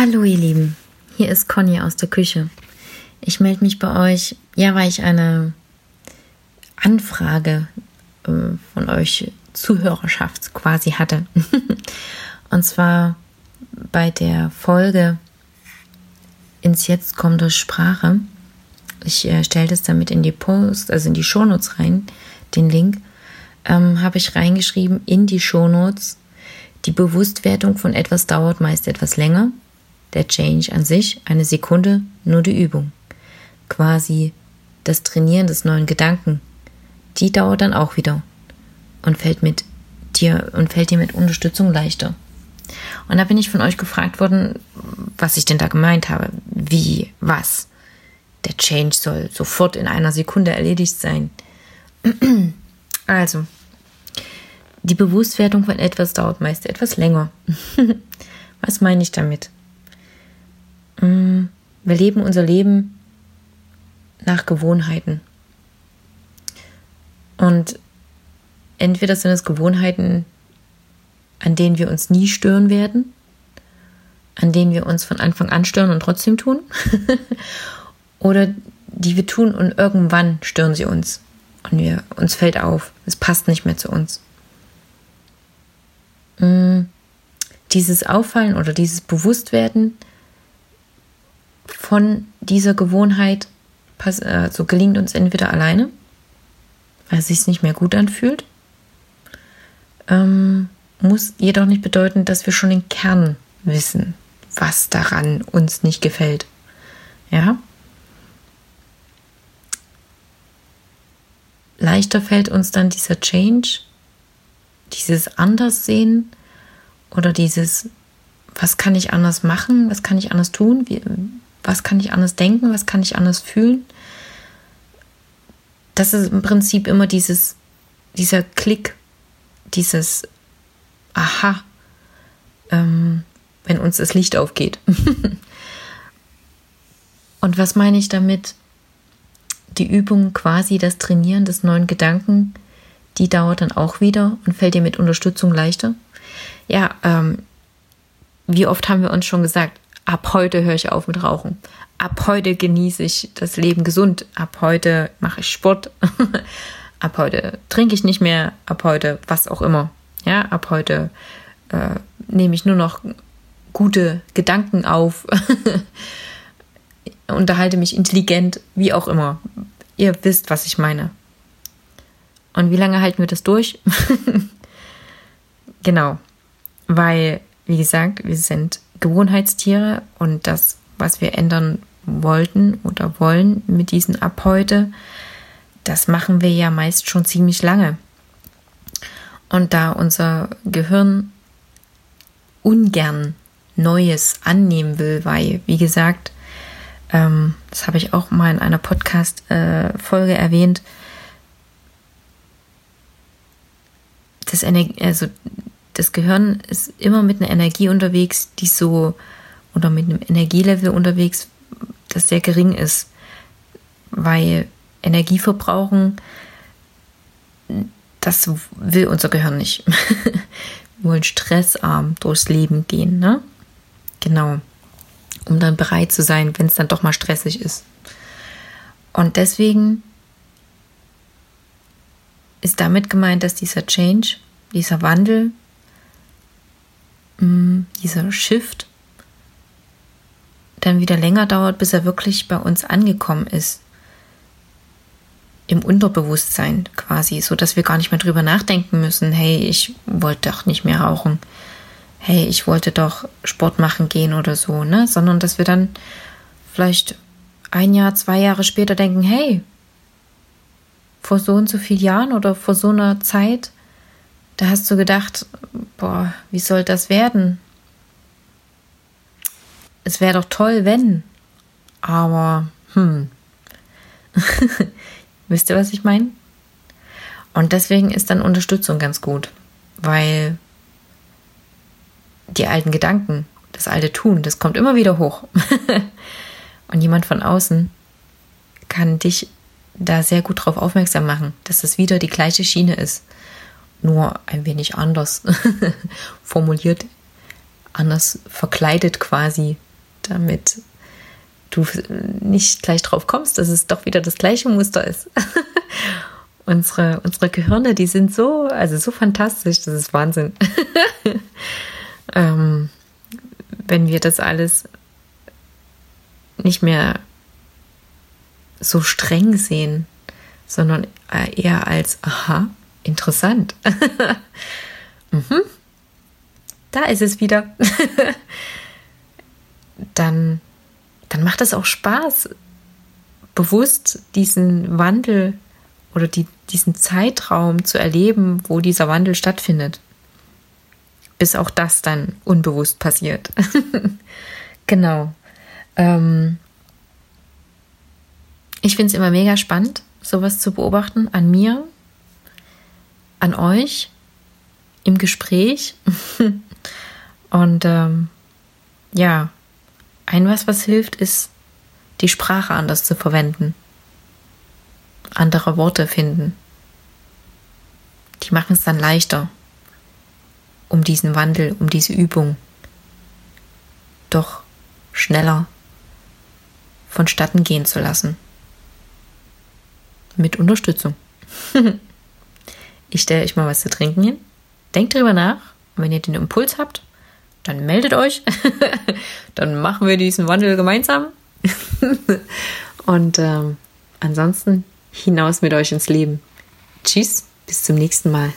Hallo ihr Lieben, hier ist Conny aus der Küche. Ich melde mich bei euch, ja, weil ich eine Anfrage äh, von euch Zuhörerschaft quasi hatte. Und zwar bei der Folge ins Jetzt kommende Sprache. Ich äh, stelle das damit in die Post, also in die Shownotes rein, den Link, ähm, habe ich reingeschrieben in die Shownotes. Die Bewusstwertung von etwas dauert meist etwas länger der Change an sich eine Sekunde, nur die Übung. Quasi das Trainieren des neuen Gedanken. Die dauert dann auch wieder und fällt mit dir und fällt dir mit Unterstützung leichter. Und da bin ich von euch gefragt worden, was ich denn da gemeint habe. Wie, was? Der Change soll sofort in einer Sekunde erledigt sein. Also, die Bewusstwerdung von etwas dauert meist etwas länger. was meine ich damit? Mm, wir leben unser Leben nach Gewohnheiten. Und entweder sind es Gewohnheiten, an denen wir uns nie stören werden, an denen wir uns von Anfang an stören und trotzdem tun, oder die wir tun und irgendwann stören sie uns und wir, uns fällt auf, es passt nicht mehr zu uns. Mm, dieses Auffallen oder dieses Bewusstwerden von dieser Gewohnheit also gelingt uns entweder alleine, weil es sich nicht mehr gut anfühlt, ähm, muss jedoch nicht bedeuten, dass wir schon den Kern wissen, was daran uns nicht gefällt. Ja? Leichter fällt uns dann dieser Change, dieses Anderssehen oder dieses, was kann ich anders machen, was kann ich anders tun, wie, was kann ich anders denken, was kann ich anders fühlen. Das ist im Prinzip immer dieses, dieser Klick, dieses Aha, ähm, wenn uns das Licht aufgeht. Und was meine ich damit? Die Übung quasi, das Trainieren des neuen Gedanken, die dauert dann auch wieder und fällt dir mit Unterstützung leichter. Ja, ähm, wie oft haben wir uns schon gesagt, ab heute höre ich auf mit Rauchen. Ab heute genieße ich das Leben gesund. Ab heute mache ich Sport. ab heute trinke ich nicht mehr. Ab heute was auch immer. Ja, ab heute äh, nehme ich nur noch gute Gedanken auf. Unterhalte mich intelligent, wie auch immer. Ihr wisst, was ich meine. Und wie lange halten wir das durch? genau. Weil, wie gesagt, wir sind Gewohnheitstiere und das, was wir ändern wollten oder wollen mit diesen ab heute, das machen wir ja meist schon ziemlich lange. Und da unser Gehirn ungern Neues annehmen will, weil, wie gesagt, ähm, das habe ich auch mal in einer Podcast-Folge äh, erwähnt, das, Ener also das Gehirn ist immer mit einer Energie unterwegs, die so, oder mit einem Energielevel unterwegs, das sehr gering ist. Weil Energie verbrauchen, das will unser Gehirn nicht. Wir wollen stressarm durchs Leben gehen, ne? Genau. Um dann bereit zu sein, wenn es dann doch mal stressig ist. Und deswegen ist damit gemeint, dass dieser Change, dieser Wandel dieser Shift dann wieder länger dauert, bis er wirklich bei uns angekommen ist. Im Unterbewusstsein quasi, so dass wir gar nicht mehr drüber nachdenken müssen, hey, ich wollte doch nicht mehr rauchen. Hey, ich wollte doch Sport machen gehen oder so, ne? Sondern dass wir dann vielleicht ein Jahr, zwei Jahre später denken, hey, vor so und so vielen Jahren oder vor so einer Zeit da hast du gedacht, boah, wie soll das werden? Es wäre doch toll, wenn. Aber, hm. Wisst ihr, was ich meine? Und deswegen ist dann Unterstützung ganz gut, weil die alten Gedanken, das alte Tun, das kommt immer wieder hoch. Und jemand von außen kann dich da sehr gut drauf aufmerksam machen, dass das wieder die gleiche Schiene ist nur ein wenig anders formuliert, anders verkleidet quasi damit du nicht gleich drauf kommst, dass es doch wieder das gleiche Muster ist. unsere, unsere Gehirne, die sind so, also so fantastisch, das ist Wahnsinn. ähm, wenn wir das alles nicht mehr so streng sehen, sondern eher als, aha, interessant. mhm. Da ist es wieder. Dann, dann macht es auch Spaß, bewusst diesen Wandel oder die, diesen Zeitraum zu erleben, wo dieser Wandel stattfindet. Bis auch das dann unbewusst passiert. genau. Ähm ich finde es immer mega spannend, sowas zu beobachten an mir, an euch, im Gespräch. Und ähm, ja, ein was, was hilft, ist, die Sprache anders zu verwenden. Andere Worte finden. Die machen es dann leichter, um diesen Wandel, um diese Übung doch schneller vonstatten gehen zu lassen. Mit Unterstützung. ich stelle euch mal was zu trinken hin. Denkt drüber nach. Und wenn ihr den Impuls habt, dann meldet euch. dann machen wir diesen Wandel gemeinsam. Und ähm, ansonsten hinaus mit euch ins Leben. Tschüss, bis zum nächsten Mal.